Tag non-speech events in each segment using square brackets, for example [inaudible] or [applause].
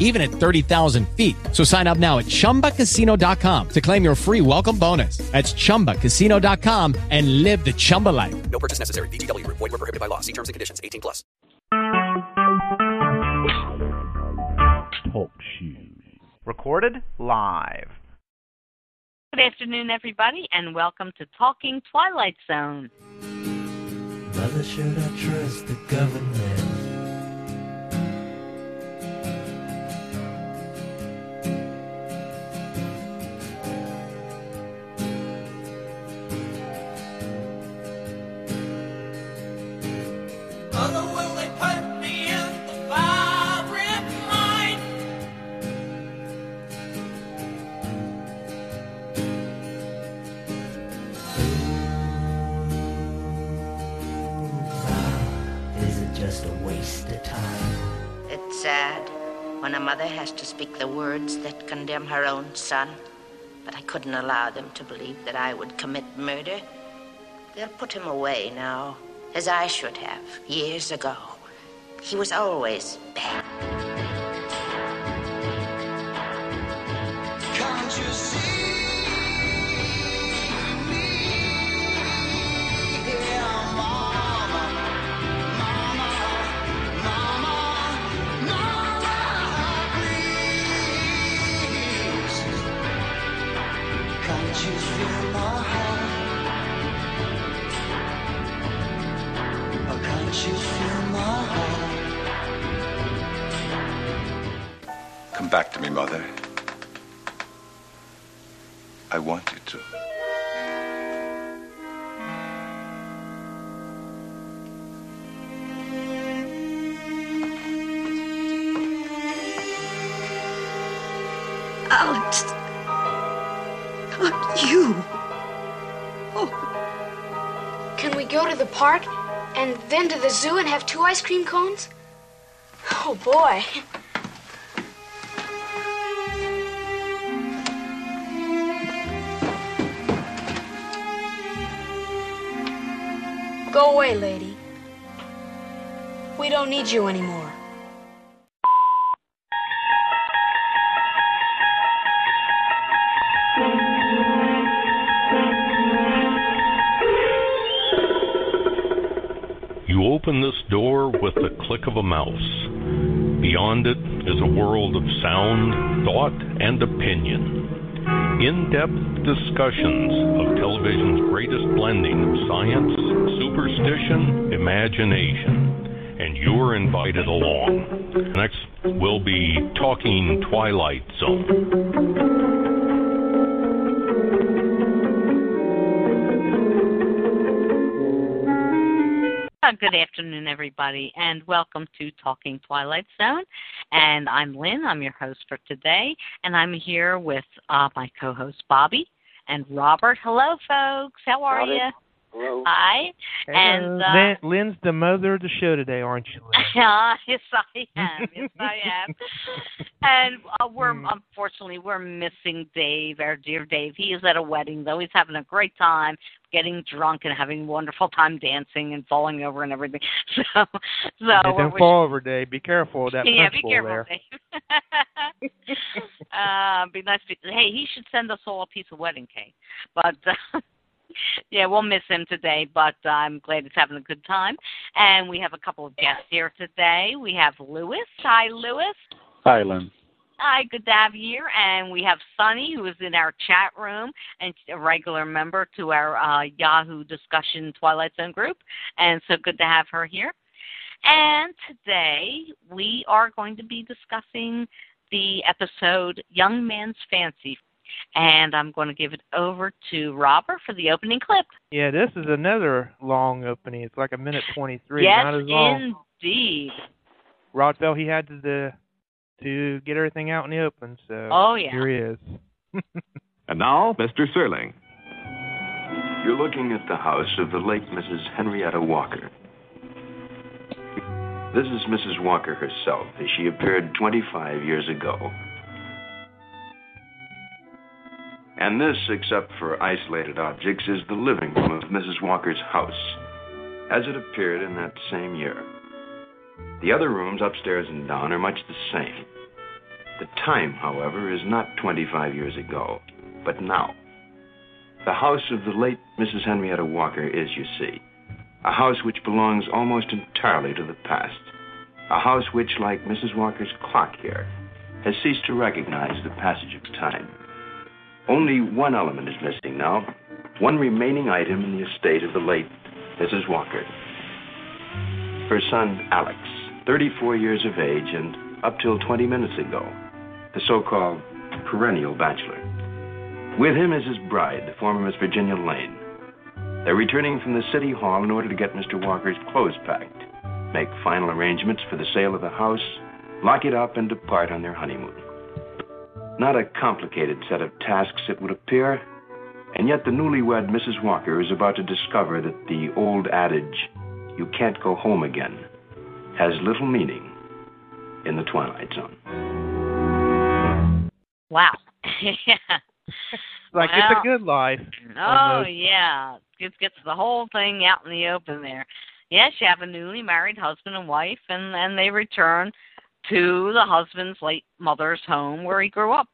even at 30,000 feet. So sign up now at chumbacasino.com to claim your free welcome bonus. That's chumbacasino.com and live the Chumba life. No purchase necessary. VGW Group. Void were prohibited by law. See terms and conditions. 18 plus. Talk shoes. Recorded live. Good afternoon, everybody, and welcome to Talking Twilight Zone. Mother, should I trust the government? Sad when a mother has to speak the words that condemn her own son. But I couldn't allow them to believe that I would commit murder. They'll put him away now, as I should have years ago. He was always bad. Back to me, Mother. I want you to. Alex. Not you. Oh. Can we go to the park and then to the zoo and have two ice cream cones? Oh boy. Away, lady. We don't need you anymore. You open this door with the click of a mouse. Beyond it is a world of sound, thought, and opinion. In depth discussions of television's greatest blending of science, superstition, imagination. And you're invited along. Next, we'll be talking Twilight Zone. Good afternoon, everybody, and welcome to Talking Twilight Zone. And I'm Lynn. I'm your host for today, and I'm here with uh, my co-host Bobby and Robert. Hello, folks. How are you? Hello. Hi. And uh, Lynn, Lynn's the mother of the show today, aren't you? Lynn? Yeah, [laughs] yes, I am. Yes, I [laughs] am. And uh, we're Hmm. unfortunately we're missing Dave, our dear Dave. He is at a wedding though. He's having a great time, getting drunk and having a wonderful time dancing and falling over and everything. [laughs] So, so Yeah, we're don't fall over, Dave. Be careful of that yeah, punch be careful. there. Dave. uh, be nice. To, hey, he should send us all a piece of wedding cake. But uh, yeah, we'll miss him today. But uh, I'm glad he's having a good time. And we have a couple of guests here today. We have Lewis. Hi, Lewis. Hi, Lynn. Hi, good to have you here. And we have Sunny, who is in our chat room and a regular member to our uh, Yahoo discussion Twilight Zone group. And so good to have her here. And today we are going to be discussing the episode Young Man's Fancy. And I'm going to give it over to Robert for the opening clip. Yeah, this is another long opening. It's like a minute 23. yes, Not as long. indeed. Rod felt he had to the, to get everything out in the open, so Oh, yeah. here he is. [laughs] And now, Mr. Serling. You're looking at the house of the late Mrs. Henrietta Walker. This is Mrs. Walker herself, as she appeared 25 years ago. And this, except for isolated objects, is the living room of Mrs. Walker's house, as it appeared in that same year. The other rooms upstairs and down are much the same. The time, however, is not 25 years ago, but now. The house of the late Mrs. Henrietta Walker is, you see, a house which belongs almost entirely to the past. A house which, like Mrs. Walker's clock here, has ceased to recognize the passage of time. Only one element is missing now, one remaining item in the estate of the late Mrs. Walker. Her son, Alex, 34 years of age and up till 20 minutes ago, the so called perennial bachelor. With him is his bride, the former Miss Virginia Lane. They're returning from the city hall in order to get Mr. Walker's clothes packed, make final arrangements for the sale of the house, lock it up, and depart on their honeymoon. Not a complicated set of tasks, it would appear, and yet the newlywed Mrs. Walker is about to discover that the old adage, you can't go home again, has little meaning in the Twilight Zone. Wow. yeah. [laughs] Like Well, it's a good life. Oh almost. yeah, it gets the whole thing out in the open there. Yes, you have a newly married husband and wife, and and they return to the husband's late mother's home where he grew up,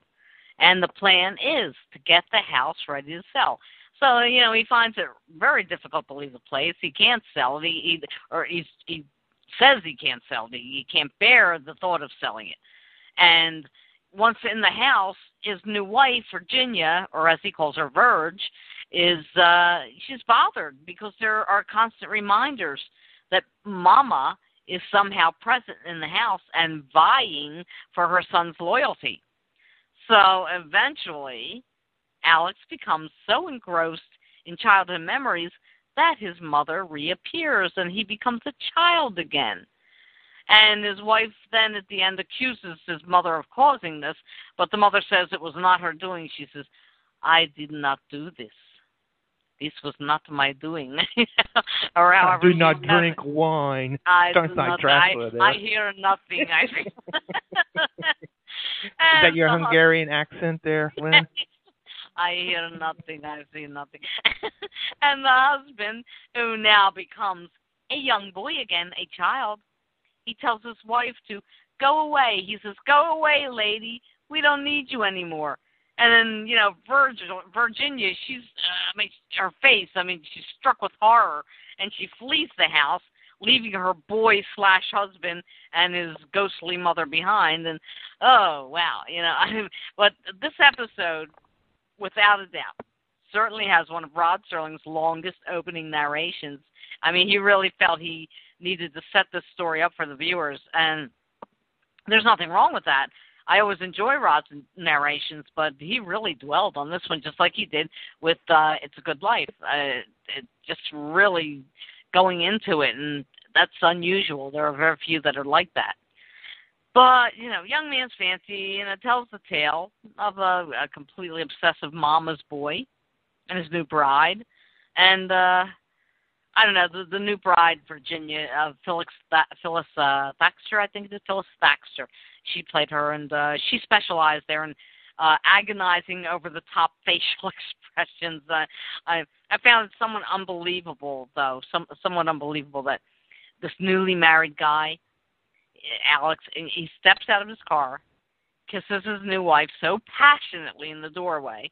and the plan is to get the house ready to sell. So you know he finds it very difficult to leave the place. He can't sell it. He, he or he's, he says he can't sell it. He can't bear the thought of selling it, and once in the house, his new wife, Virginia, or as he calls her, Verge, is uh she's bothered because there are constant reminders that Mama is somehow present in the house and vying for her son's loyalty. So eventually, Alex becomes so engrossed in childhood memories that his mother reappears and he becomes a child again. And his wife then at the end accuses his mother of causing this, but the mother says it was not her doing. She says, I did not do this. This was not my doing. [laughs] or I do not drink wine. [laughs] I Sounds do not, I. I hear nothing. I [laughs] Is that your Hungarian accent there, Lynn? I hear nothing, I see nothing. and the husband, who now becomes a young boy again, a child, he tells his wife to go away. He says, Go away, lady. We don't need you anymore. And then, you know, Virgil, Virginia, she's, uh, I mean, her face, I mean, she's struck with horror, and she flees the house, leaving her boy slash husband and his ghostly mother behind. And oh wow, you know, [laughs] I, but this episode, without a doubt, certainly has one of Rod Serling's longest opening narrations. I mean, he really felt he needed to set this story up for the viewers, and there's nothing wrong with that. I always enjoy Rod's narrations, but he really dwelled on this one just like he did with uh, "It's a Good Life." Uh, it just really going into it, and that's unusual. There are very few that are like that. But you know, young man's fancy, and it tells the tale of a, a completely obsessive mama's boy and his new bride, and uh I don't know the the new bride, Virginia, uh, Phyllis Tha- Phyllis uh, Thaxter, I think it is Phyllis Thaxter. She played her, and uh, she specialized there in uh, agonizing over the top [laughs] facial expressions. Uh, I I found it somewhat unbelievable, though, some somewhat unbelievable that this newly married guy, Alex, he steps out of his car, kisses his new wife so passionately in the doorway,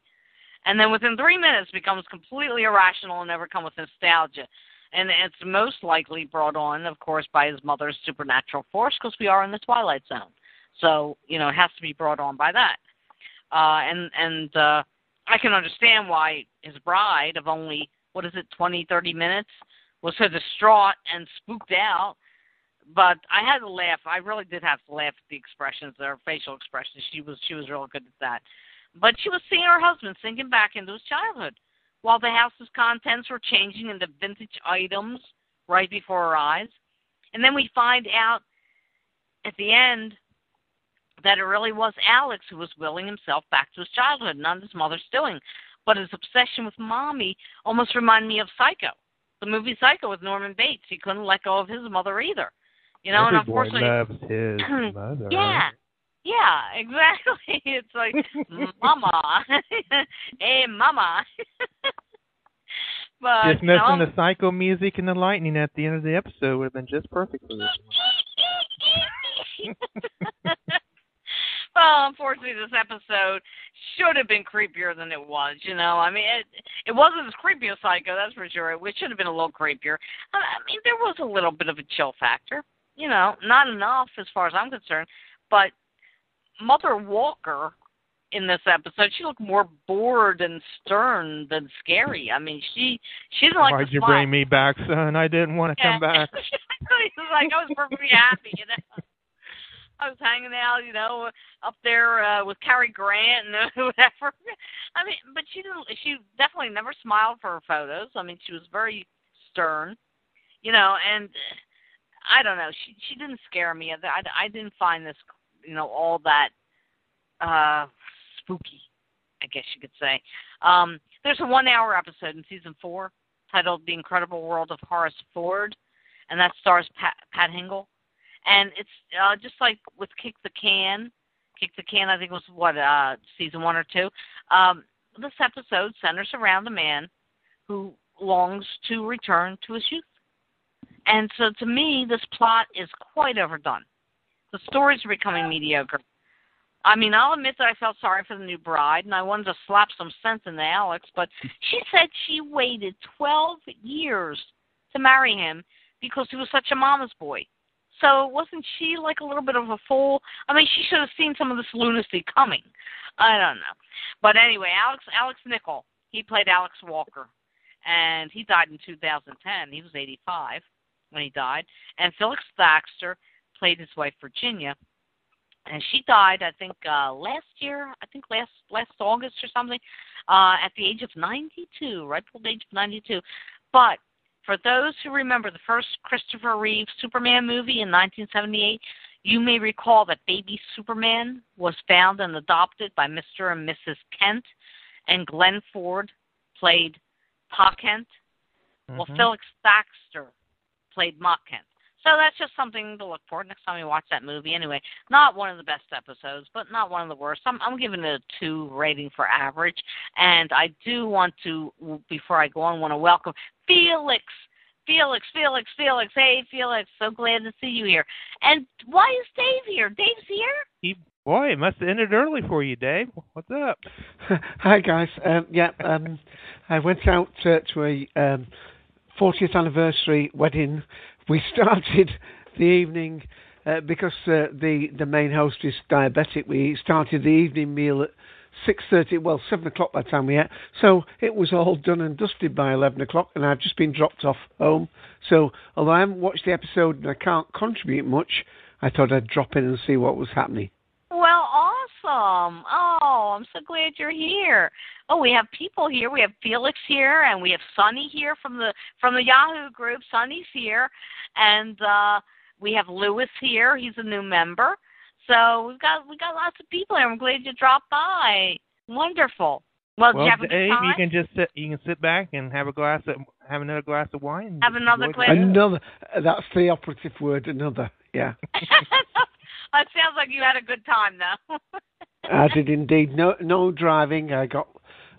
and then within three minutes becomes completely irrational and overcome with nostalgia. And it's most likely brought on, of course, by his mother's supernatural force, because we are in the Twilight Zone. So you know, it has to be brought on by that. Uh, and and uh, I can understand why his bride of only what is it, twenty, thirty minutes, was so distraught and spooked out. But I had to laugh. I really did have to laugh at the expressions, their facial expressions. She was she was real good at that. But she was seeing her husband sinking back into his childhood, while the house's contents were changing into vintage items right before her eyes. And then we find out at the end that it really was Alex who was willing himself back to his childhood, not his mother's doing. But his obsession with mommy almost reminded me of Psycho, the movie Psycho with Norman Bates. He couldn't let go of his mother either. You know, and Every boy unfortunately, loves his [clears throat] mother. yeah, yeah, [laughs] exactly. It's like, mama, [laughs] hey, mama. [laughs] but Just you know, missing um, the psycho music and the lightning at the end of the episode would have been just perfect for this well, unfortunately, this episode should have been creepier than it was. You know, I mean, it it wasn't as creepy as Psycho, that's for sure. It should have been a little creepier. I mean, there was a little bit of a chill factor. You know, not enough as far as I'm concerned, but Mother Walker in this episode, she looked more bored and stern than scary. I mean, she she didn't like Why'd you smile. bring me back, son? I didn't want to Yeah. come [laughs] back. Like I was perfectly happy, you know. I was hanging out, you know, up there uh, with Cary Grant and [laughs] whatever. I mean, but she didn't. She definitely never smiled for her photos. I mean, she was very stern, you know, and I don't know. She she didn't scare me. I I didn't find this, you know, all that uh spooky. I guess you could say. Um, there's a one-hour episode in season four titled "The Incredible World of Horace Ford," and that stars Pat, Pat Hingle. And it's uh, just like with Kick the Can. Kick the Can, I think was what uh, season one or two. Um, this episode centers around a man who longs to return to his youth. And so, to me, this plot is quite overdone. The stories are becoming mediocre. I mean, I'll admit that I felt sorry for the new bride, and I wanted to slap some sense into Alex, but she [laughs] said she waited 12 years to marry him because he was such a mama's boy. So wasn't she like a little bit of a fool? I mean, she should have seen some of this lunacy coming. I don't know. But anyway, Alex Alex Nicol, he played Alex Walker, and he died in 2010. He was 85 when he died. And Phyllis Thaxter played his wife Virginia, and she died I think uh last year. I think last last August or something, uh, at the age of 92, right before the age of 92. But for those who remember the first Christopher Reeve Superman movie in 1978, you may recall that baby Superman was found and adopted by Mr. and Mrs. Kent, and Glenn Ford played Pa Kent. Well, Mhm. Phyllis Thaxter played Ma Kent. So that's just something to look for next time you watch that movie. Anyway, not one of the best episodes, but not one of the worst. I'm, I'm giving it a two rating for average. And I do want to, before I go on, want to welcome Felix. Felix, Felix, Felix. Hey, Felix. So glad to see you here. And why is Dave here? Dave's here? He, boy, it must have ended early for you, Dave. What's up? [laughs] Hi guys. Um, yeah, um, I went out uh, to a um, 40th anniversary wedding. We started [laughs] the evening uh, because uh, the the main host is diabetic. We started the evening meal at 6:30. Well, seven o'clock by the time we ate. So it was all done and dusted by 11 o'clock, and I've just been dropped off home. So although I haven't watched the episode and I can't contribute much, I thought I'd drop in and see what was happening. Well, awesome. Oh, I'm so glad you're here. Oh, we have people here. We have Felix here and we have Sunny here from the from the Yahoo group. Sunny's here and uh we have Lewis here. He's a new member. So we've got we got lots of people here. I'm glad you dropped by. Wonderful. Well, did well, you have a good Dave, time? you can just sit. You can sit back and have a glass of have another glass of wine. Have another enjoy the glass. show. Another. That's the operative word. Another. Yeah. [laughs] [laughs] [laughs] it sounds like you had a good time though. I did indeed. No, no driving. I got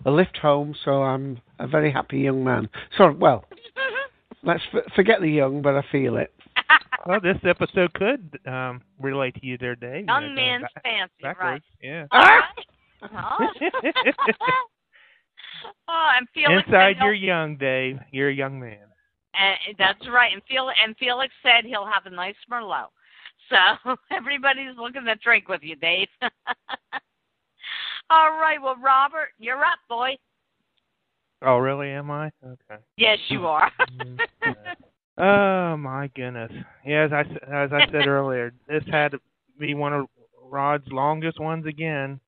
a lift home, so I'm a very happy young man. So, well, [laughs] let's f- forget the young, but I feel it. [laughs] Well, this episode could um, relate to you there, Dave. Young You know, man's back- fancy, backwards. right? Yeah. Oh. oh, and Felix Inside, you're young, Dave. You're a young man. And that's right. And Felix and Felix said he'll have a nice Merlot. [laughs] So everybody's looking to drink with you, Dave. [laughs] All right. Well, Robert, you're up, boy. Oh, really? Am I? Okay. Yes, you [laughs] are. Oh my goodness. Yeah, as I as I said earlier, this had to be one of Rod's longest ones again.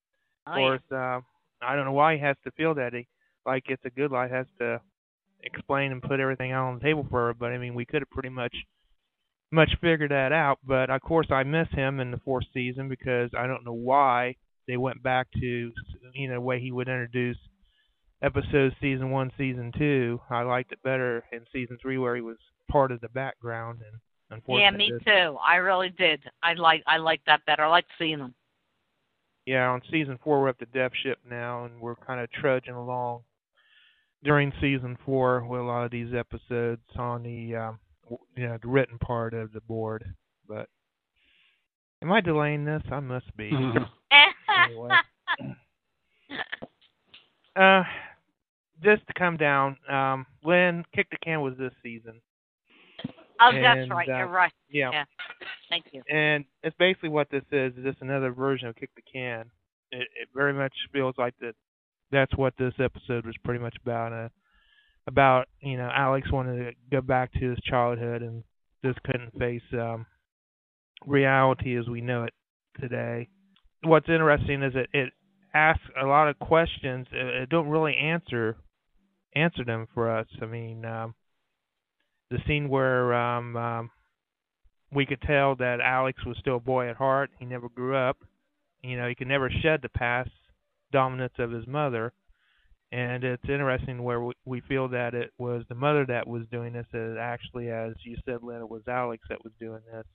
Oh, of course, uh, I don't know why he has to feel that he like it's a good life has to explain and put everything out on the table for her. But I mean, we could have pretty much much figured that out. But of course, I miss him in the fourth season because I don't know why they went back to you know the way he would introduce episodes season one, season two. I liked it better in season three where he was part of the background and Yeah, me too. I really did. I like I like that better. I like seeing them. Yeah, on season four we're up to Death Ship now, and we're kind of trudging along during season four with a lot of these episodes on the um, you know the written part of the board. But am I delaying this? I must be. [laughs] anyway, uh, just to come down, um, Lynn Kick the Can was this season. Oh, that's And, right. uh, You're right. yeah. Yeah. Thank you. And it's basically what this is. Is just another version of Kick the Can. It, it very much feels like that. That's what this episode was pretty much about. Uh, about you know Alex wanted to go back to his childhood and just couldn't face um, reality as we know it today. What's interesting is that it asks a lot of questions. It, it don't really answer answer them for us. I mean, um, the scene where um, um, we could tell that Alex was still a boy at heart. He never grew up. You know, he could never shed the past dominance of his mother. And it's interesting where we, we feel that it was the mother that was doing this, and actually, as you said, Lynn, it was Alex that was doing this.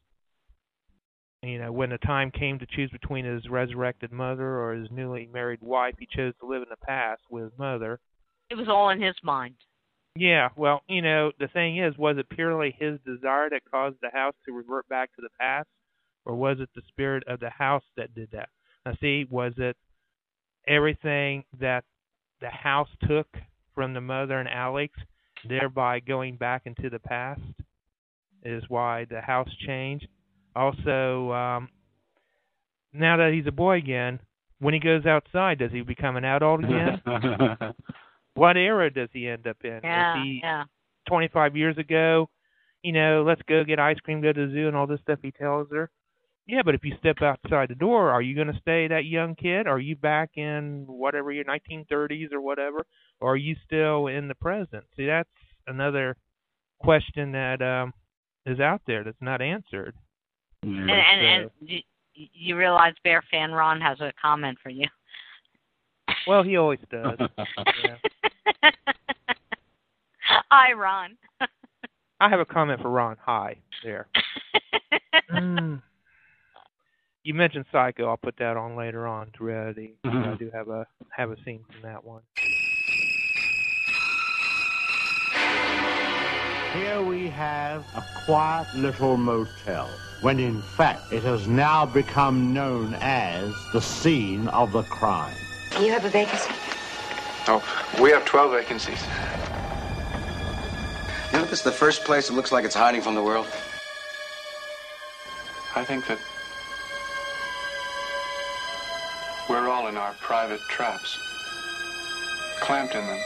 You know, when the time came to choose between his resurrected mother or his newly married wife, he chose to live in the past with his mother. It was all in his mind. Yeah, well, you know, the thing is, was it purely his desire that caused the house to revert back to the past, or was it the spirit of the house that did that? Now, see, was it everything that the house took from the mother and Alex, thereby going back into the past, is why the house changed? Also, um, now that he's a boy again, when he goes outside, does he become an adult again? [laughs] what era does he end up in? Yeah, Is he yeah. 25 years ago, you know, let's go get ice cream, go to the zoo, and all this stuff he tells her. Yeah, but if you step outside the door, are you going to stay that young kid? Are you back in whatever your 1930s or whatever, or are you still in the present? See, that's another question that um is out there that's not answered. And and, and you, you realize Bear fan Ron has a comment for you. Well, he always [laughs] does. yeah. [laughs] Hi, Ron. I have a comment for Ron. Hi there. [laughs] Mm. You mentioned Psycho. I'll put that on later on to reality. I mm-hmm. do have a have a scene from that one. Here we have a quiet little motel, when in fact it has now become known as the scene of the crime. You have a vacancy? Oh, we have 12 vacancies. You know, this is the first place that looks like it's hiding from the world. I think that we're all in our private traps, clamped in them.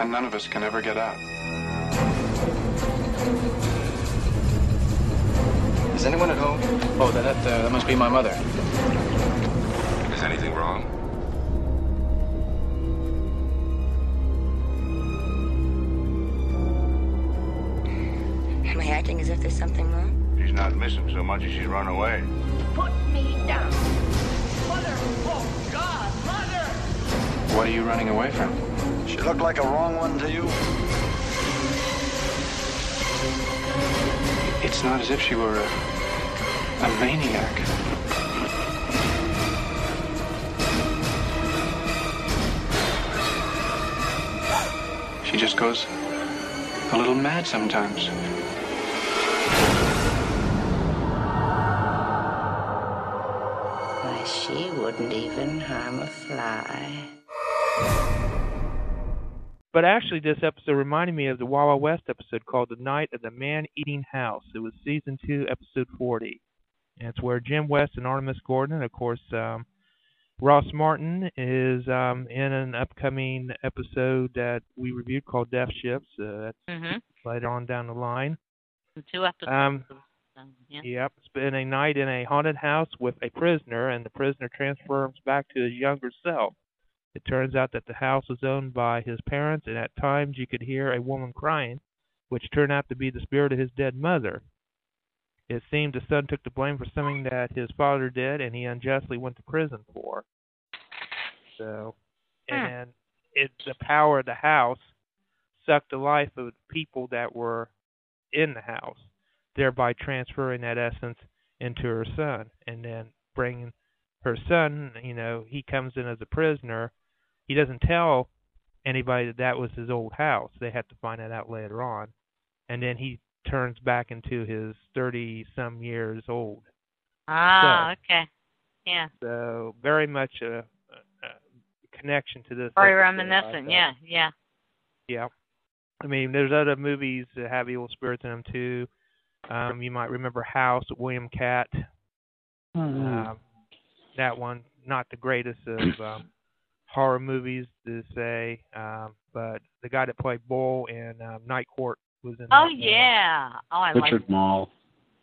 And none of us can ever get out. Is anyone at home? Oh, that that, uh, that must be my mother. Is anything wrong? Acting as if there's something wrong? She's not missing so much as she's run away. Put me down. Mother! Oh, God! Mother! What are you running away from? She looked like a wrong one to you? It's not as if she were a, a maniac. She just goes a little mad sometimes. Even harm a fly. But actually, this episode reminded me of the Wild Wild West episode called "The Night of the Man-Eating House." It was season two, episode forty, and it's where Jim West and Artemis Gordon, and of course um, Ross Martin, is um, in an upcoming episode that we reviewed called "Death Ships." Uh, that's Mhm. later on down the line. The two episodes. Um, Yeah. Yep, spend a night in a haunted house with a prisoner, and the prisoner transforms back to his younger self. It turns out that the house was owned by his parents, and at times you could hear a woman crying, which turned out to be the spirit of his dead mother. It seemed the son took the blame for something that his father did, and he unjustly went to prison for. So, hmm. and it the power of the house sucked the life of the people that were in the house, thereby transferring that essence into her son, and then bringing her son. You know, he comes in as a prisoner. He doesn't tell anybody that that was his old house. They have to find that out later on, and then he turns back into his thirty some years old. Ah, okay. Yeah. So very much a, a, a connection to this. Very reminiscent. Yeah, yeah. Yeah. I mean, there's other movies that have evil spirits in them too. Um, you might remember House, William Katt. Um, that one, not the greatest of [clears throat] um, horror movies to say, um, but the guy that played Bull in um, Night Court was in. Oh that one. yeah. Oh, I like. Richard Moll.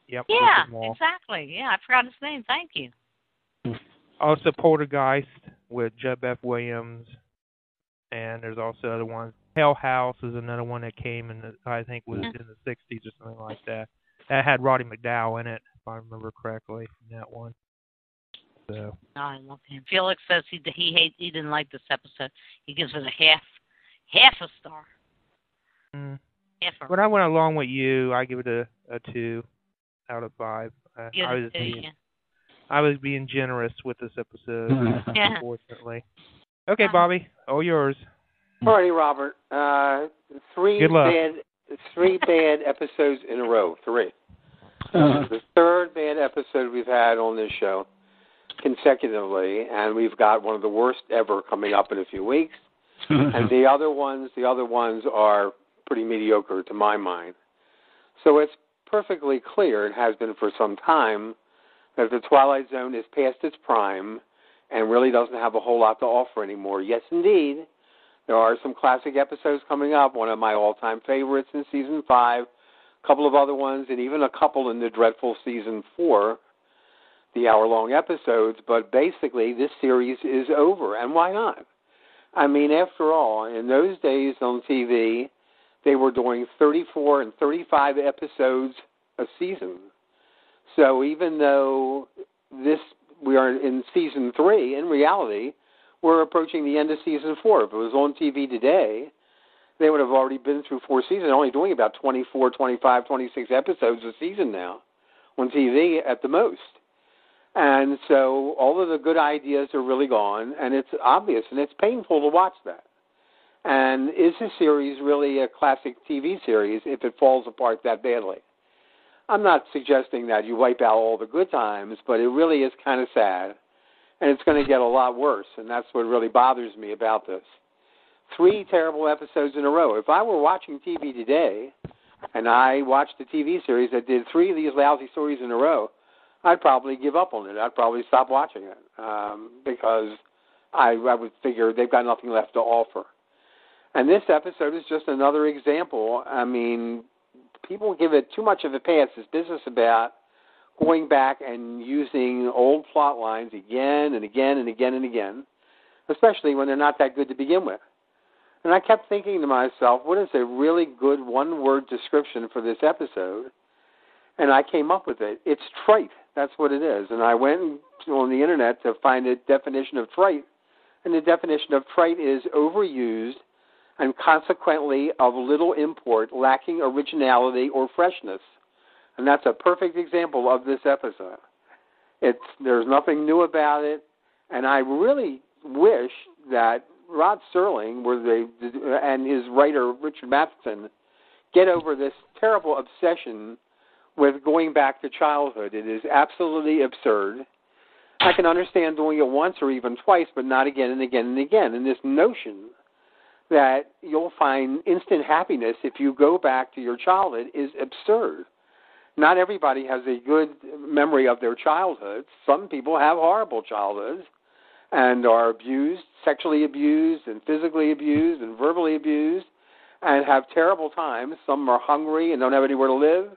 Yep. Yeah, Moll. exactly. Yeah, I forgot his name. Thank you. Also Poltergeist with JoBeth Williams, and there's also other ones. Hell House is another one that came in the I think was in the 60s or something like that. That had Roddy McDowall in it, if I remember correctly, in that one. So Oh, I love him. Felix says he he hate he didn't like this episode. He gives it a half half a star. mm. Half a when I went along with you, I give it a a two out of five. Uh, I was to being you. I was being generous with this episode, [laughs] Yeah. unfortunately. Okay, Bobby, all yours. Alrighty, Robert. Uh, three Good luck. bad, three [laughs] bad episodes in a row. Three. Uh, This is the third bad episode we've had on this show consecutively, and we've got one of the worst ever coming up in a few weeks. [laughs] and the other ones, the other ones are pretty mediocre to my mind. So it's perfectly clear, and has been for some time, that the Twilight Zone is past its prime and really doesn't have a whole lot to offer anymore. Yes, indeed, there are some classic episodes coming up. One of my all-time favorites in season five, a couple of other ones, and even a couple in the dreadful season four, the hour-long episodes. But basically, this series is over, and why not? I mean, after all, in those days on TV, they were doing 34 and 35 episodes a season. So even though this we are in season three, in reality, we're approaching the end of season four. If it was on TV today, they would have already been through four seasons, only doing about 24, 25, 26 episodes a season now on TV at the most. And so all of the good ideas are really gone, and it's obvious and it's painful to watch that. And is this series really a classic TV series if it falls apart that badly? I'm not suggesting that you wipe out all the good times, but it really is kind of sad. And it's going to get a lot worse, and that's what really bothers me about this. Three terrible episodes in a row. If I were watching TV today and I watched a TV series that did three of these lousy stories in a row, I'd probably give up on it. I'd probably stop watching it um, because I, I would figure they've got nothing left to offer. And this episode is just another example. I mean, people give it too much of a pass. This business about going back and using old plot lines again and again and again and again, especially when they're not that good to begin with. And I kept thinking to myself, what is a really good one word description for this episode? And I came up with it. It's trite. That's what it is. And I went on the internet to find a definition of trite. And the definition of trite is overused and consequently of little import, lacking originality or freshness. And that's a perfect example of this episode. It's there's nothing new about it, and I really wish that Rod Serling, were they, and his writer Richard Matheson, get over this terrible obsession with going back to childhood. It is absolutely absurd. I can understand doing it once or even twice, but not again and again and again. And this notion that you'll find instant happiness if you go back to your childhood is absurd. Not everybody has a good memory of their childhood. Some people have horrible childhoods and are abused, sexually abused, and physically abused, and verbally abused, and have terrible times. Some are hungry and don't have anywhere to live.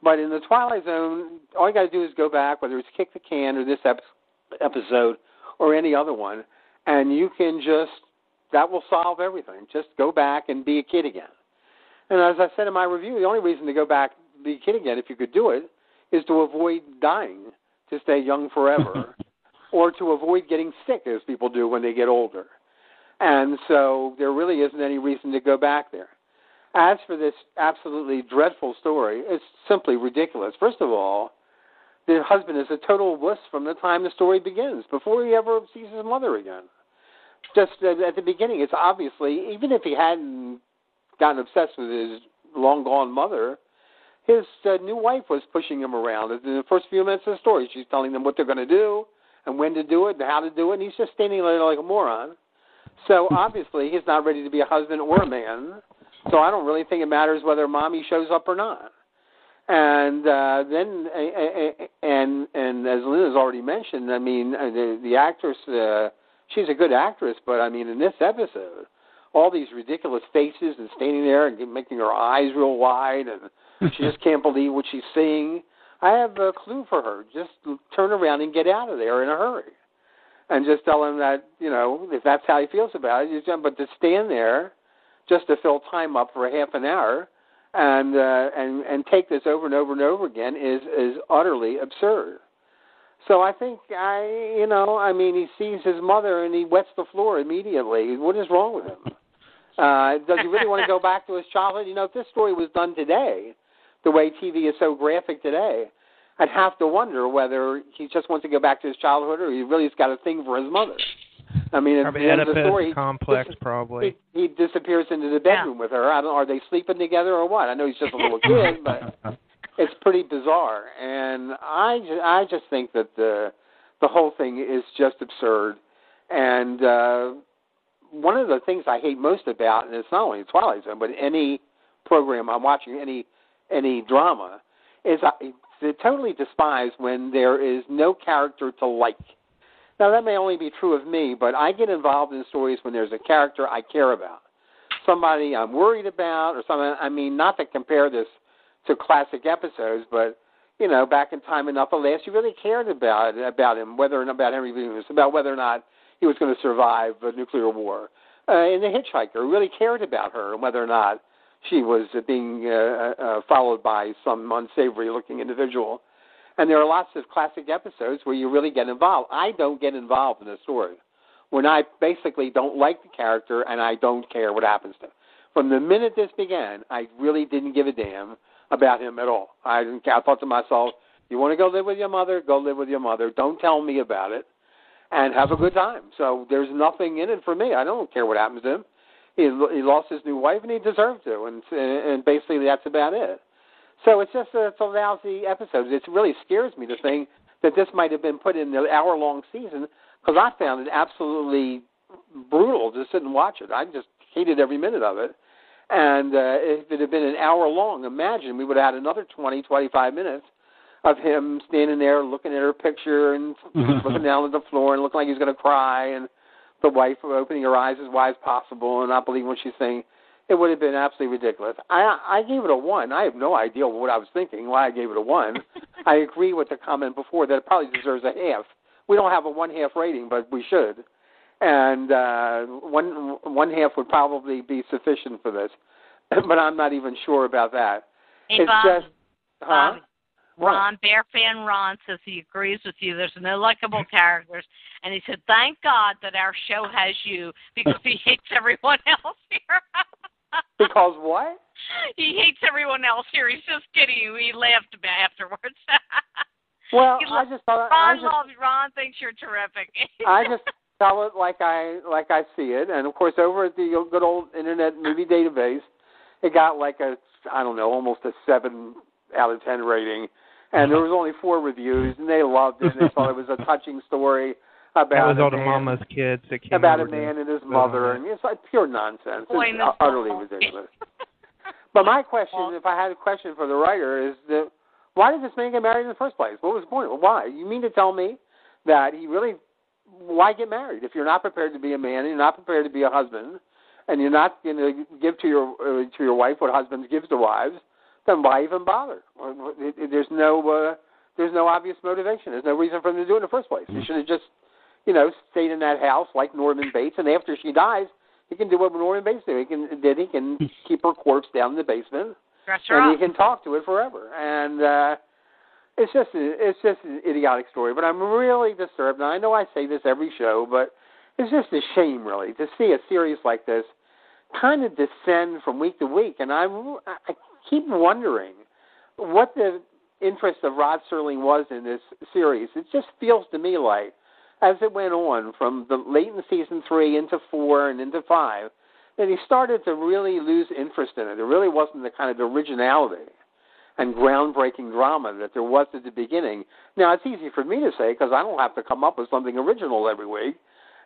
But in the Twilight Zone, all you got to do is go back, whether it's Kick the Can or this ep- episode or any other one, and you can just that will solve everything. Just go back and be a kid again. And as I said in my review, the only reason to go back be a kid again, if you could do it, is to avoid dying, to stay young forever, [laughs] or to avoid getting sick, as people do when they get older. and so there really isn't any reason to go back there. As for this absolutely dreadful story, it's simply ridiculous. First of all, the husband is a total wuss from the time the story begins, before he ever sees his mother again. Just at, at the beginning, it's obviously, even if he hadn't gotten obsessed with his long gone mother, his uh, new wife was pushing him around. In the first few minutes of the story, she's telling them what they're going to do and when to do it and how to do it, and he's just standing there like a moron. So [laughs] obviously, he's not ready to be a husband or a man. So I don't really think it matters whether mommy shows up or not. And uh, then, and and as Lynn has already mentioned, I mean, uh, the, the actress, uh, she's a good actress, but I mean, in this episode, all these ridiculous faces and standing there and making her eyes real wide, and she just can't believe what she's seeing. I have a clue for her. Just turn around and get out of there in a hurry, and just tell him that you know if that's how he feels about it. You but to stand there just to fill time up for a half an hour and uh, and and take this over and over and over again is is utterly absurd. So I think I you know I mean he sees his mother and he wets the floor immediately. What is wrong with him? Uh, does he really want to go back to his childhood? You know, if this story was done today, the way TV is so graphic today, I'd have to wonder whether he just wants to go back to his childhood or he really has got a thing for his mother. I mean, at Probably the end of the story, complex, he, probably. he, he disappears into the bedroom with her. I don't. Are they sleeping together or what? I know he's just a little [laughs] kid, but it's pretty bizarre. And I, ju- I just think that the the whole thing is just absurd. And uh, one of the things I hate most about, and it's not only Twilight Zone, but any program I'm watching, any any drama, is I totally despise when there is no character to like. Now that may only be true of me, but I get involved in stories when there's a character I care about, somebody I'm worried about, or something. I mean, not to compare this to classic episodes, but you know, back in Time Enough at Last, you really cared about about him, whether or not about Henry Bemis, about whether or not he was going to survive a nuclear war. Uh, in The Hitchhiker, really cared about her and whether or not she was uh, being uh, uh, followed by some unsavory-looking individual. And there are lots of classic episodes where you really get involved. I don't get involved in a story when I basically don't like the character and I don't care what happens to him. From the minute this began, I really didn't give a damn about him at all. I didn't. I thought to myself, "You want to go live with your mother? Go live with your mother. Don't tell me about it, and have a good time." So there's nothing in it for me. I don't care what happens to him. He he lost his new wife, and he deserved to, and and basically that's about it. So it's just a, it's a lousy episode. It really scares me to think that this might have been put in the hour-long season because I found it absolutely brutal to sit and watch it. I just hated every minute of it. And uh, if it had been an hour long, imagine we would have had another twenty, twenty-five minutes of him standing there looking at her picture and [laughs] looking down at the floor and looking like he's going to cry, and the wife opening her eyes as wide as possible and not believing what she's saying. It would have been absolutely ridiculous. I I gave it a one. I have no idea what I was thinking. Why I gave it a one. [laughs] I agree with the comment before that it probably deserves a half. We don't have a one half rating, but we should. And uh, one one half would probably be sufficient for this, [laughs] but I'm not even sure about that. Hey, it's Bob, just, huh? Bob, Ron, Bear fan Ron says he agrees with you. There's no likable [laughs] characters, and he said, "Thank God that our show has you because he hates everyone else here." [laughs] because what? He hates everyone else here. He's just kidding you. He laughed about afterwards. [laughs] Well, He I loves- just thought Ron I just loves Ron. Thinks you're terrific. I just tell it like I like I see it, and of course over at the good old Internet Movie Database, it got like a I don't know almost a seven out of ten rating, and there was only four reviews, and they loved it. and They thought it was a [laughs] touching story That about was a all the mama's kids that came about a man and his mother, and it's like pure nonsense. Boy, it's utterly Ball. ridiculous. But my question, if I had a question for the writer, is that why did this man get married in the first place? What was the point? Why? You mean to tell me that he really? Why get married if you're not prepared to be a man and you're not prepared to be a husband, and you're not going to give to your uh, to your wife what husbands give to wives? Then why even bother? Well, it- it- There's no uh, there's no obvious motivation. There's no reason for him to do it in the first place. He should have just you know stayed in that house like Norman Bates, and after she dies, he can do what Norman Bates did. He can then he can keep her corpse down in the basement Dress her and up. he can talk to it forever. And uh, it's just it's just an idiotic story. But I'm really disturbed. And I know I say this every show, but it's just a shame, really, to see a series like this kind of descend from week to week. And I, I keep wondering what the interest of Rod Serling was in this series. It just feels to me like, as it went on from the late in season three into four and into five, that he started to really lose interest in it. There really wasn't the kind of originality and groundbreaking drama that there was at the beginning. Now, it's easy for me to say because I don't have to come up with something original every week.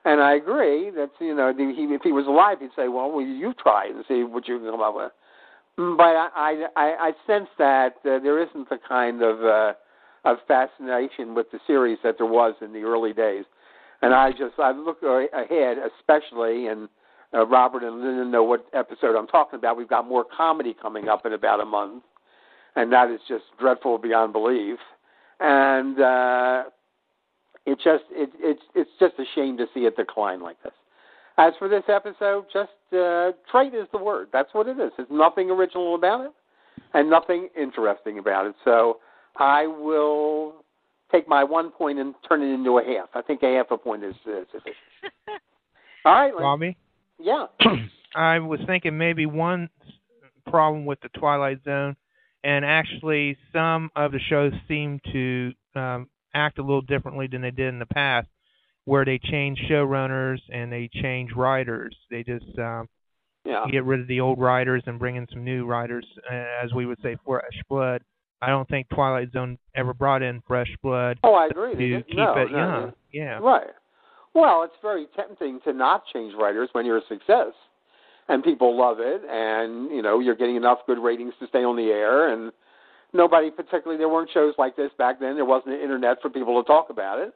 And I agree that you know he, if he was alive, he'd say, "Well, well, you try and see what you can come up with." But I I, I sense that uh, there isn't the kind of uh, of fascination with the series that there was in the early days. And I just I look ahead, especially and uh, Robert and Lyndon know what episode I'm talking about. We've got more comedy coming up in about a month, and that is just dreadful beyond belief. And uh, it just it, it's it's just a shame to see it decline like this. As for this episode, just uh, trite is the word. That's what it is. There's nothing original about it, and nothing interesting about it. So I will take my one point and turn it into a half. I think a half a point is uh, sufficient. All right, Lynn. Bobby, Yeah. [clears throat] I was thinking maybe one problem with the Twilight Zone, and actually some of the shows seem to um, act a little differently than they did in the past, where they change showrunners and they change writers. They just um, Yeah. get rid of the old writers and bring in some new writers, uh, as we would say, fresh blood. I don't think Twilight Zone ever brought in fresh blood Oh, I agree. to keep no, it no, young. no. Yeah. Right. Well, it's very tempting to not change writers when you're a success and people love it and, you know, you're getting enough good ratings to stay on the air and nobody particularly there weren't shows like this back then. There wasn't an internet for people to talk about it.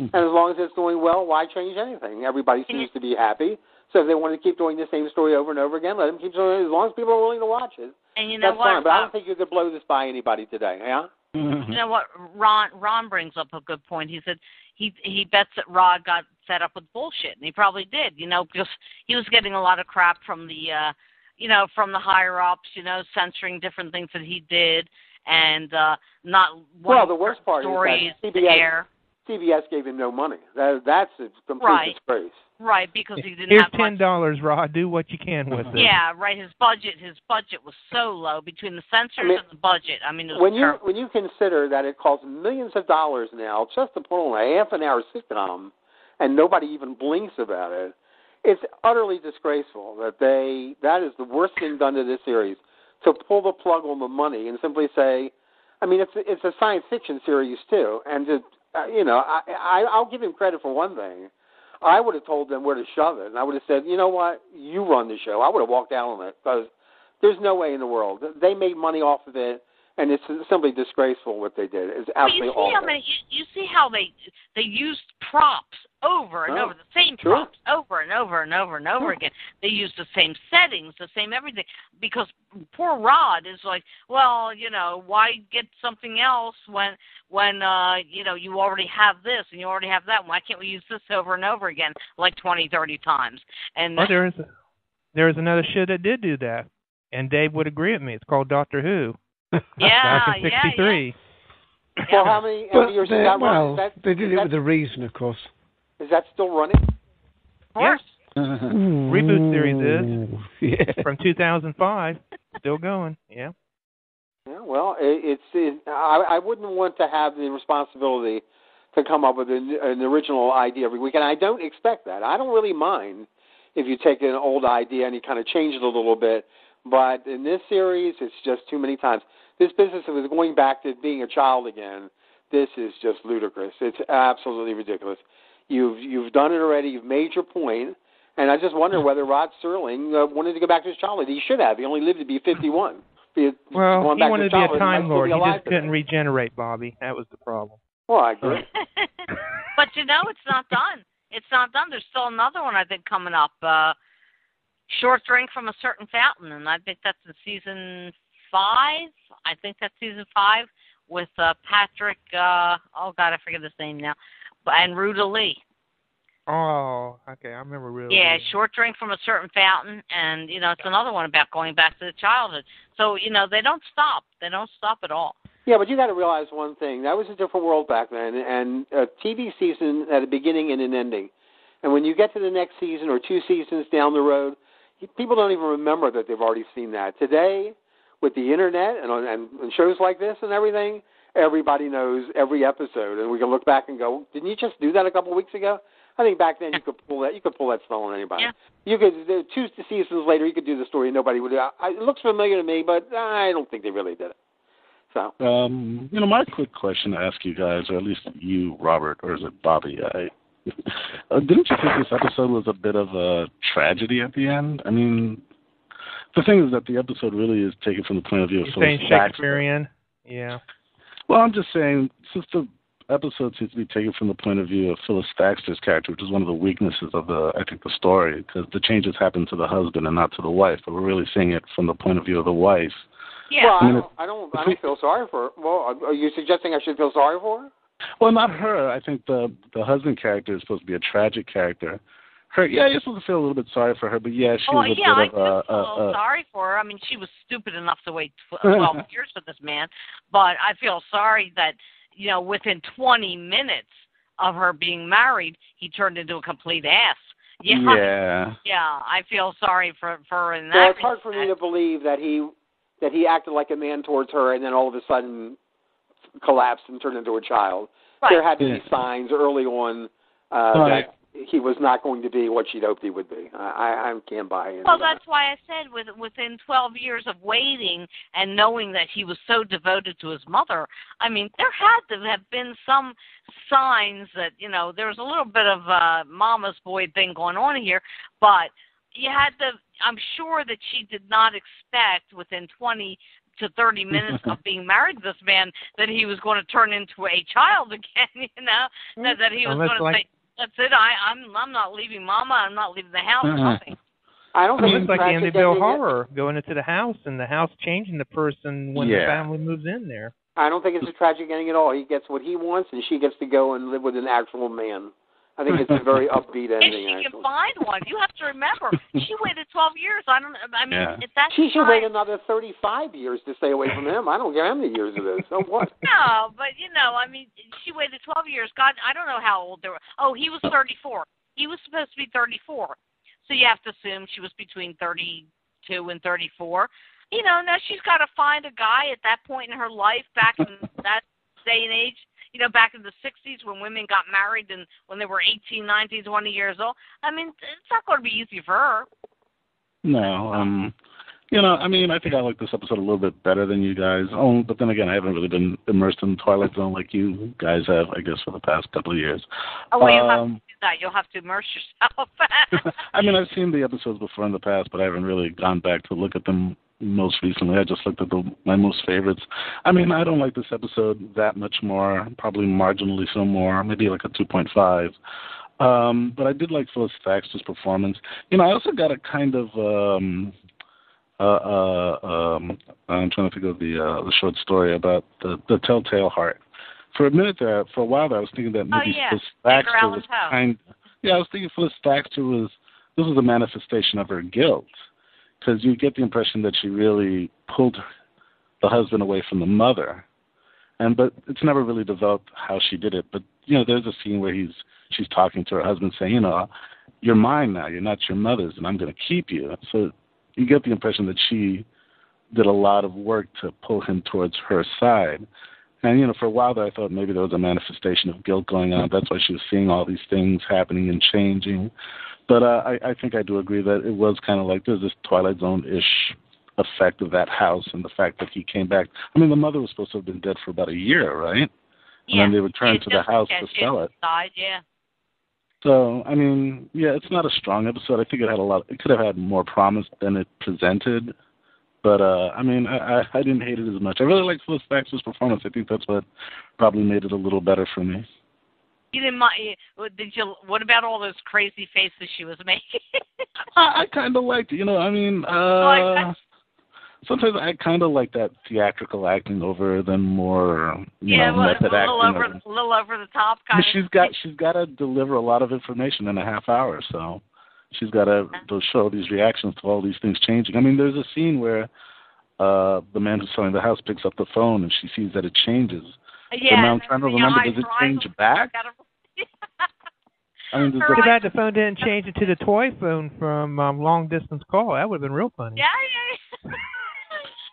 [laughs] And as long as it's doing well, why change anything? Everybody seems to be happy. So if they want to keep doing the same story over and over again, let them keep doing it as long as people are willing to watch it. And you know That's what? fine. But I Uh, don't think you could blow this by anybody today, yeah? [laughs] you know what? Ron Ron brings up a good point. He said he he bets that Rod got set up with bullshit, and he probably did. You know, because he was getting a lot of crap from the, uh you know, from the higher ups. You know, censoring different things that he did, and uh not Well, the worst part stories is that CBS, air. CBS gave him no money. That, that's a complete Right. disgrace. Right, because he didn't Here's have ten dollars, Rod. Do what you can with it. Yeah, right. His budget, his budget was so low between the censors I mean, and the budget. I mean, it was When you terrible. when you consider that it costs millions of dollars now just to put on a half an hour sitcom, and nobody even blinks about it, it's utterly disgraceful that they that is the worst thing done to this series to pull the plug on the money and simply say, I mean, it's it's a science fiction series too, and to uh, you know, I, I I'll give him credit for one thing. I would have told them where to shove it, and I would have said, you know what, you run the show. I would have walked out on it because there's no way in the world they made money off of it, and it's simply disgraceful what they did. It's But absolutely you see awful. how many you, you see how they they used props over and Oh, over the same sure. props over and over and over and over again. They used the same settings, the same everything. Because poor Rod is like, well, you know, why get something else when when uh you know you already have this and you already have that? Why can't we use this over and over again like twenty, thirty times? And Oh, there is there is another show that did do that, and Dave would agree with me. It's called Doctor Who. Yeah, [laughs] back in yeah, '63. Well, how many, how many years they, is that well, running? Is that, they did it with a reason, of course. is that still running? Of course. [laughs] Reboot series is [laughs] Yeah. from 2005, still going. Yeah. Yeah, well, it, it's it, I, I wouldn't want to have the responsibility to come up with an, an original idea every week, and I don't expect that. I don't really mind if you take an old idea and you kind of change it a little bit, but in this series, it's just too many times. This business of going back to being a child again, this is just ludicrous. It's absolutely ridiculous. You've you've done it already. You've made your point, and I just wonder whether Rod Serling uh, wanted to go back to his childhood. He should have. He only lived to be 51. Be Well, going he back wanted to to be a childhood, he might time lord. be He just couldn't today. regenerate, Bobby. That was the problem. Well, I agree. [laughs] [laughs] but you know, it's not done. It's not done. There's still another one I think coming up. Uh Short drink from a certain fountain, and I think that's in season five. I think that's season five with uh Patrick. uh Oh God, I forget his name now. But and Ruta Lee. Oh, okay. I remember really. Yeah, short drink from a certain fountain, and you know it's another one about going back to the childhood. So you know they don't stop. They don't stop at all. Yeah, but you got to realize one thing. That was a different world back then, and a TV season had a beginning and an ending. And when you get to the next season or two seasons down the road, people don't even remember that they've already seen that. Today, with the internet and, on, and, and shows like this and everything, everybody knows every episode, and we can look back and go, "Didn't you just do that a couple of weeks ago?" I think back then you could pull that. You could pull that spell on anybody. Yeah. You could two seasons later, you could do the story, and nobody would. I, it looks familiar to me, but I don't think they really did it. So, Um, you know, my quick question to ask you guys, or at least you, Robert, or is it Bobby? I, uh, didn't you think this episode was a bit of a tragedy at the end? I mean, the thing is that the episode really is taken from the point of view of You're Phyllis saying Thaxter. Shakespearean? Yeah. Well, I'm just saying, since the episode seems to be taken from the point of view of Phyllis Thaxter's character, which is one of the weaknesses of the, I think, the story, because the changes happen to the husband and not to the wife, but we're really seeing it from the point of view of the wife. Yeah. well, I I mean, don't, I don't, I don't feel sorry for. Her. Well, are you suggesting I should feel sorry for her? Well, not her. I think the the husband character is supposed to be a tragic character. Her, yeah, you're supposed to feel a little bit sorry for her, but yeah, she oh, was a yeah, I bit do of a, feel a, a, sorry for her. I mean, she was stupid enough to wait tw- [laughs] 12 years for this man, but I feel sorry that, you know, within 20 minutes of her being married, he turned into a complete ass. [laughs] Yeah. Yeah. Yeah, I feel sorry for for her in that. Well, it's hard for me to believe that he that he acted like a man towards her, and then all of a sudden collapsed and turned into a child. Right. There had to be signs early on uh, Right. that he was not going to be what she'd hoped he would be. I, I I can't buy it. Well, that's why I said with, within 12 years of waiting and knowing that he was so devoted to his mother, I mean, there had to have been some signs that, you know, there was a little bit of uh, mama's boy thing going on here, but you had to, I'm sure that she did not expect within 20 to 30 minutes of [laughs] being married to this man that he was going to turn into a child [laughs] again, you know, that, that he was Unless, going to like- say, that's it, I, I'm, I'm not leaving mama, I'm not leaving the house, Uh-huh. nothing. I don't think It's it's like tragic Amityville ending it. Horror going into the house and the house changing the person when the family moves in there. I don't think it's a tragic ending at all. He gets what he wants, and she gets to go and live with an actual man. I think it's a very [laughs] upbeat If ending. she actually. can find one, you have to remember she waited 12 years. I don't. I mean, Yeah. if that's She should time, wait another 35 years to stay away from him. I don't care how many years it is. So what? [laughs] No, but you know, I mean, she waited 12 years. God, I don't know how old they were. Oh, he was 34. He was supposed to be 34. So you have to assume she was between 32 and 34. You know, now she's got to find a guy at that point in her life back in [laughs] that day and age. You know, back in the 60s when women got married and when they were 18, 19, 20 years old. I mean, it's not going to be easy for her. No, um, you know, I mean, I think I like this episode a little bit better than you guys. Oh, but then again, I haven't really been immersed in Twilight Zone like you guys have, I guess, for the past couple of years. Oh, well, you'll have to Um, do that. You'll have to immerse yourself. [laughs] [laughs] I mean, I've seen the episodes before in the past, but I haven't really gone back to look at them most recently. I just looked at the my most favorites. I mean, I don't like this episode that much more, probably marginally so more, maybe like a 2.5. Um, but I did like Phyllis Thaxter's performance. You know, I also got a kind of um uh, uh um I'm trying to think of the uh the short story about the the Telltale Heart. For a minute there, for a while there, I was thinking that Oh, maybe yeah. Phyllis Thaxter was kind. Yeah, I was thinking Phyllis Thaxter was this was a manifestation of her guilt because you get the impression that she really pulled the husband away from the mother, and but it's never really developed how she did it. But you know, there's a scene where he's she's talking to her husband, saying, you know, you're mine now, you're not your mother's, and I'm going to keep you. So you get the impression that she did a lot of work to pull him towards her side. And you know, for a while there, I thought maybe there was a manifestation of guilt going on. That's why she was seeing all these things happening and changing. But uh, I, I think I do agree that it was kind of like there's this Twilight Zone-ish effect of that house and the fact that he came back. I mean, the mother was supposed to have been dead for about a year, right? yeah. And then they returned to the house to sell it. Died, yeah. So I mean, yeah, it's not a strong episode. I think it had a lot. It could have had more promise than it presented. But uh I mean, I, I I didn't hate it as much. I really liked Phyllis Thaxter's performance. I think that's what probably made it a little better for me. You didn't mind? Did you? What about all those crazy faces she was making? [laughs] I, I kind of liked it. You know, I mean, uh that- sometimes I kind of like that theatrical acting over the more you yeah, know well, a method little acting. over, a little over the top kind mean, she's got she's got to deliver a lot of information in a half hour, so she's got to, to show these reactions to all these things changing. I mean, there's a scene where uh the man who's selling the house picks up the phone and she sees that it changes. Yeah, but now I'm and trying to the remember, does it change back? out of- I mean, there's [laughs] Too a- bad the phone didn't change it to the toy phone from um, long distance call. That would have been real funny. Yeah, yeah.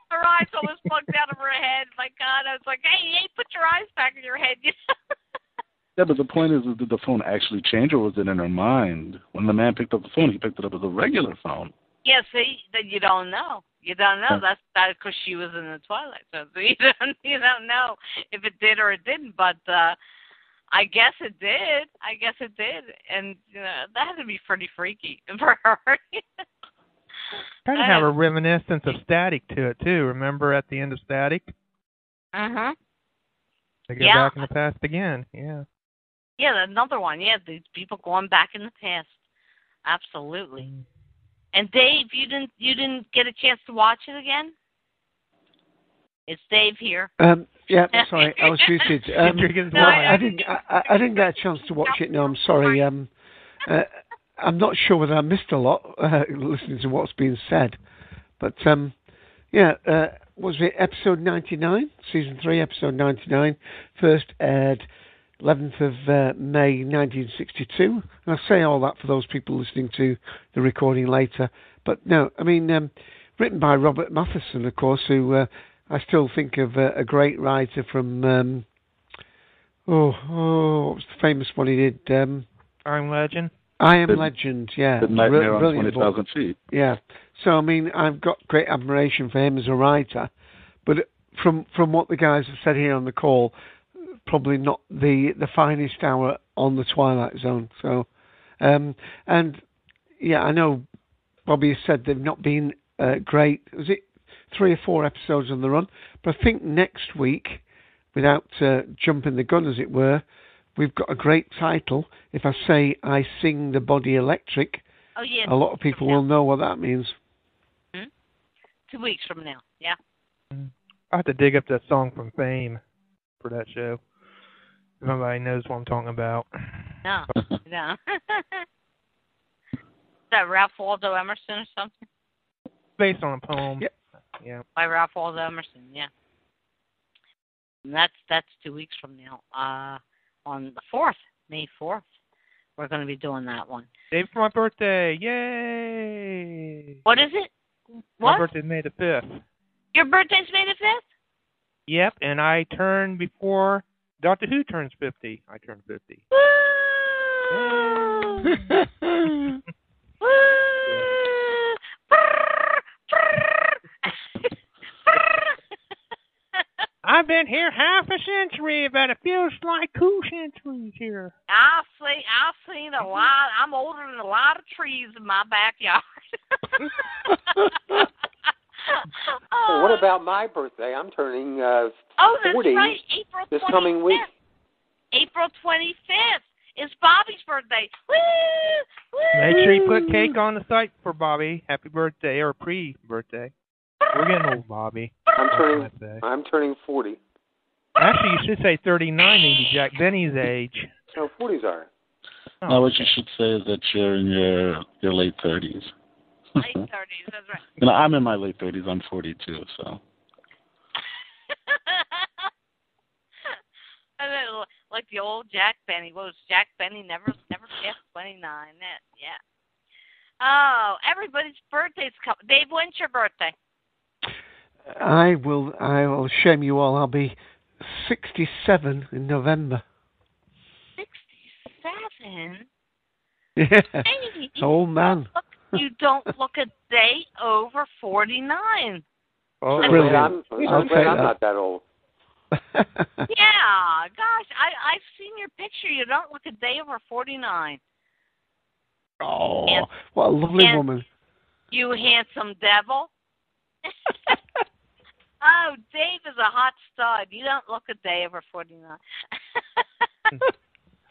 her eyes almost plugged out of her head. My God, I was like, hey, hey, put your eyes back in your head. [laughs] yeah, but the point is, is, did the phone actually change, or was it in her mind? When the man picked up the phone, he picked it up as a regular phone. yeah, see, then you don't know. You don't know. That's that because she was in the Twilight Zone. So [laughs] you don't you don't know if it did or it didn't. But uh I guess it did. I guess it did, and you know, that had to be pretty freaky [laughs] for her. Kind of have a reminiscence of Static to it too. Remember at the end of Static, Uh huh. they go Yeah. back in the past again. Yeah. Yeah, another one. Yeah, these people going back in the past. Absolutely. And Dave, you didn't you didn't get a chance to watch it again? It's Dave here. Um, yeah, [laughs] sorry, I was muted. Um, no. I, I didn't. I, I- I didn't get a chance to watch it. No, I'm sorry. Um, uh, I'm not sure whether I missed a lot uh, [laughs] listening to what's being said, but um, yeah, uh, was it episode 99, season three, episode 99, first aired 11th of uh, May 1962. And I say all that for those people listening to the recording later, but no, I mean um, written by Robert Matheson, of course, who uh, I still think of uh, a great writer from. Um, oh, oh, what was the famous one he did? Um, I'm Legend. I am The- Legend. Yeah, The Nightmare Bri- on brilliant Twenty book. Thousand Feet. Yeah. So I mean, I've got great admiration for him as a writer, but from from what the guys have said here on the call, probably not the the finest hour on the Twilight Zone. So, um, and yeah, I know Bobby has said they've not been uh, great. Was it three or four episodes on the run? But I think next week, without uh, jumping the gun, as it were, we've got a great title. If I say I sing the body electric, Oh yeah. a lot of people will know what that means. Two weeks from now. Yeah. I have to dig up that song from Fame for that show. If Nobody knows what I'm talking about. No. [laughs] no. Is that Ralph Waldo Emerson or something? Based on a poem. Yep. Yeah. By Ralph Waldo Emerson, yeah. And that's that's two weeks from now. Uh on the fourth, May fourth. We're gonna be doing that one. Day for my birthday. Yay! What is it? What? My What? birthday's May the 5th. Your birthday's May the fifth? Yep, and I turn before Doctor Who turns 50. I turn 50. [laughs] I've been here half a century, but it feels like two centuries here. I've seen I've seen a lot I'm older than a lot of trees in my backyard. [laughs] [laughs] Well, what about my birthday? I'm turning uh, Oh, that's 40 right. April this 25th. coming week. April 25th is Bobby's birthday. Woo! Woo! Make sure you put cake on the site for Bobby. Happy birthday or pre-birthday. We're getting old, Bobby. I'm turning. I'd say. I'm turning 40. Actually, you should say 39 to be Jack Benny's age. No, 40s are. Oh, no, what you should say is that you're in your your late thirties. Late 30s, that's right. You know, I'm in my late thirties. I'm 42, so [laughs] And then, like the old Jack Benny. What was Jack Benny? Never, never past 29. That, yeah. Oh, everybody's birthday's coming. Dave, when's your birthday? I will. I will shame you all. I'll be 67 in November. 67. [laughs] Yeah, Hey, old man. You don't look a day over 49. Oh, I'm Brilliant. I'm, I'll I'm, glad take I'm not that old. [laughs] Yeah, gosh, I I've seen your picture. You don't look a day over 49. oh, And- what a lovely woman. You handsome devil. [laughs] oh, Dave is a hot stud. You don't look a day over 49. [laughs]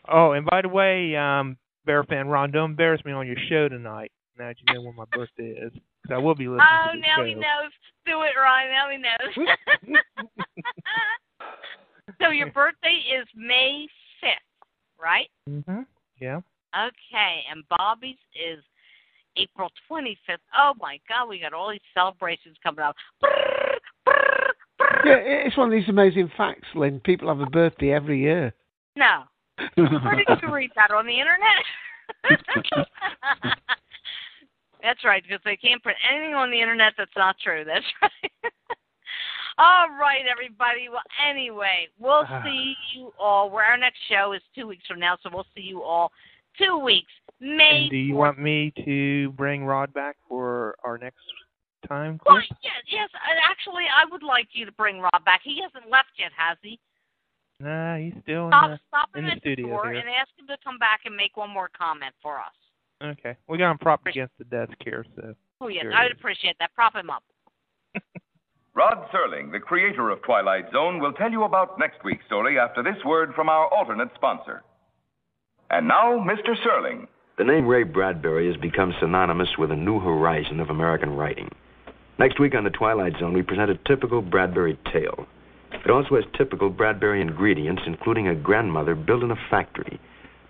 Oh, and by the way, um, Bear fan Ron, don't embarrass me on your show tonight. Now that you know when my birthday is, 'Cause I will be listening oh, to the now show. he knows. Do it, Ryan. Now he knows. [laughs] so your birthday is May 5th, right? Mm-hmm. Yeah. Okay, and Bobby's is April 25th. Oh my God, we got all these celebrations coming up. Yeah, it's one of these amazing facts, Lynn. People have a birthday every year. No, Where did you read that on the internet? [laughs] [laughs] that's right, because they can't print anything on the internet that's not true. That's [laughs] right. all right, everybody. Well, anyway, we'll ah. see you all. Where our next show is two weeks from now, so we'll see you all two weeks. May And do you want me to bring Rod back for our next time? Well, yes, yes. Actually, I would like you to bring Rod back. He hasn't left yet, has he? Nah, he's still Stop, in the, stop in him the at studio door here. and ask him to come back and make one more comment for us. Okay, we got him propped against the desk here, so. Oh yes, I would appreciate that. Prop him up. [laughs] Rod Serling, the creator of Twilight Zone, will tell you about next week's story after this word from our alternate sponsor. And now, Mr. Serling. The name Ray Bradbury has become synonymous with a new horizon of American writing. Next week on The Twilight Zone, we present a typical Bradbury tale. It also has typical Bradbury ingredients, including a grandmother built in a factory.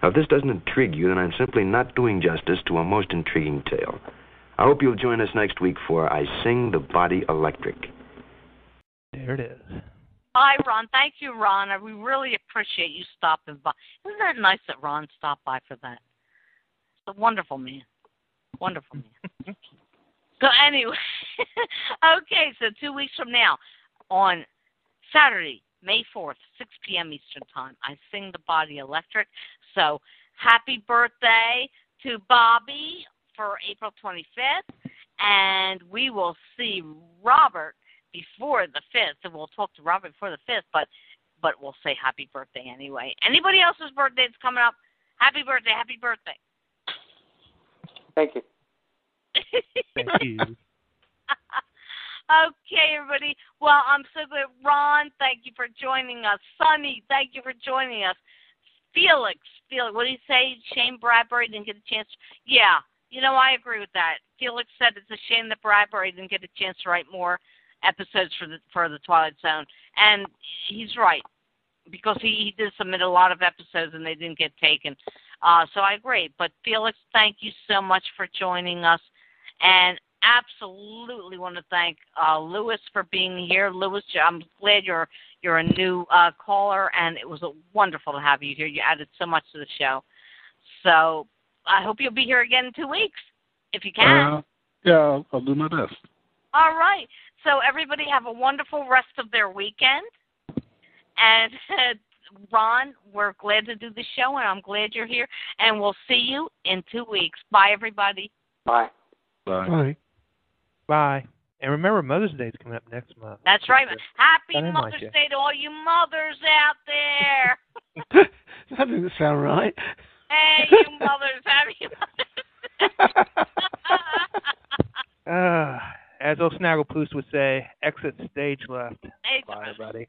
Now, if this doesn't intrigue you, then I'm simply not doing justice to a most intriguing tale. I hope you'll join us next week for I Sing the Body Electric. There it is. Bye, Ron. Thank you, Ron. We really appreciate you stopping by. Isn't that nice that Ron stopped by for that? It's a wonderful man. Wonderful man. [laughs] so anyway, [laughs] okay. So two weeks from now, on Saturday, May fourth, six p.m. Eastern time, I sing the Body Electric. So happy birthday to Bobby for April twenty fifth, and we will see Robert before the fifth, and we'll talk to Robert before the fifth, but but we'll say happy birthday anyway. Anybody else's birthday that's coming up? Happy birthday, happy birthday. Thank you. Thank you. [laughs] okay, everybody. Well, I'm so glad. Ron, thank you for joining us. Sonny, thank you for joining us. Felix, Felix, what did he say? Shane Bradbury didn't get a chance. Yeah, you know, I agree with that. Felix said it's a shame that Bradbury didn't get a chance to write more episodes for the for the Twilight Zone, and he's right because he, he did submit a lot of episodes and they didn't get taken. Uh, so I agree. But Felix, thank you so much for joining us, and absolutely want to thank uh, Lewis for being here. Lewis, I'm glad you're you're a new uh, caller, and it was wonderful to have you here. You added so much to the show. So I hope you'll be here again in two weeks if you can. Uh, yeah, I'll, I'll do my best. All right. So everybody have a wonderful rest of their weekend. And [laughs] Ron, we're glad to do the show, and I'm glad you're here. And we'll see you in two weeks. Bye, everybody. Bye. Bye. Bye. Bye. And remember, Mother's Day is coming up next month. That's right. Happy didn't like Mother's. Day to all you mothers out there. [laughs] that doesn't sound right. hey, you [laughs] mothers, happy [laughs] Mother's Uh, as old Snagglepuss would say, exit stage left. Hey, Bye, everybody.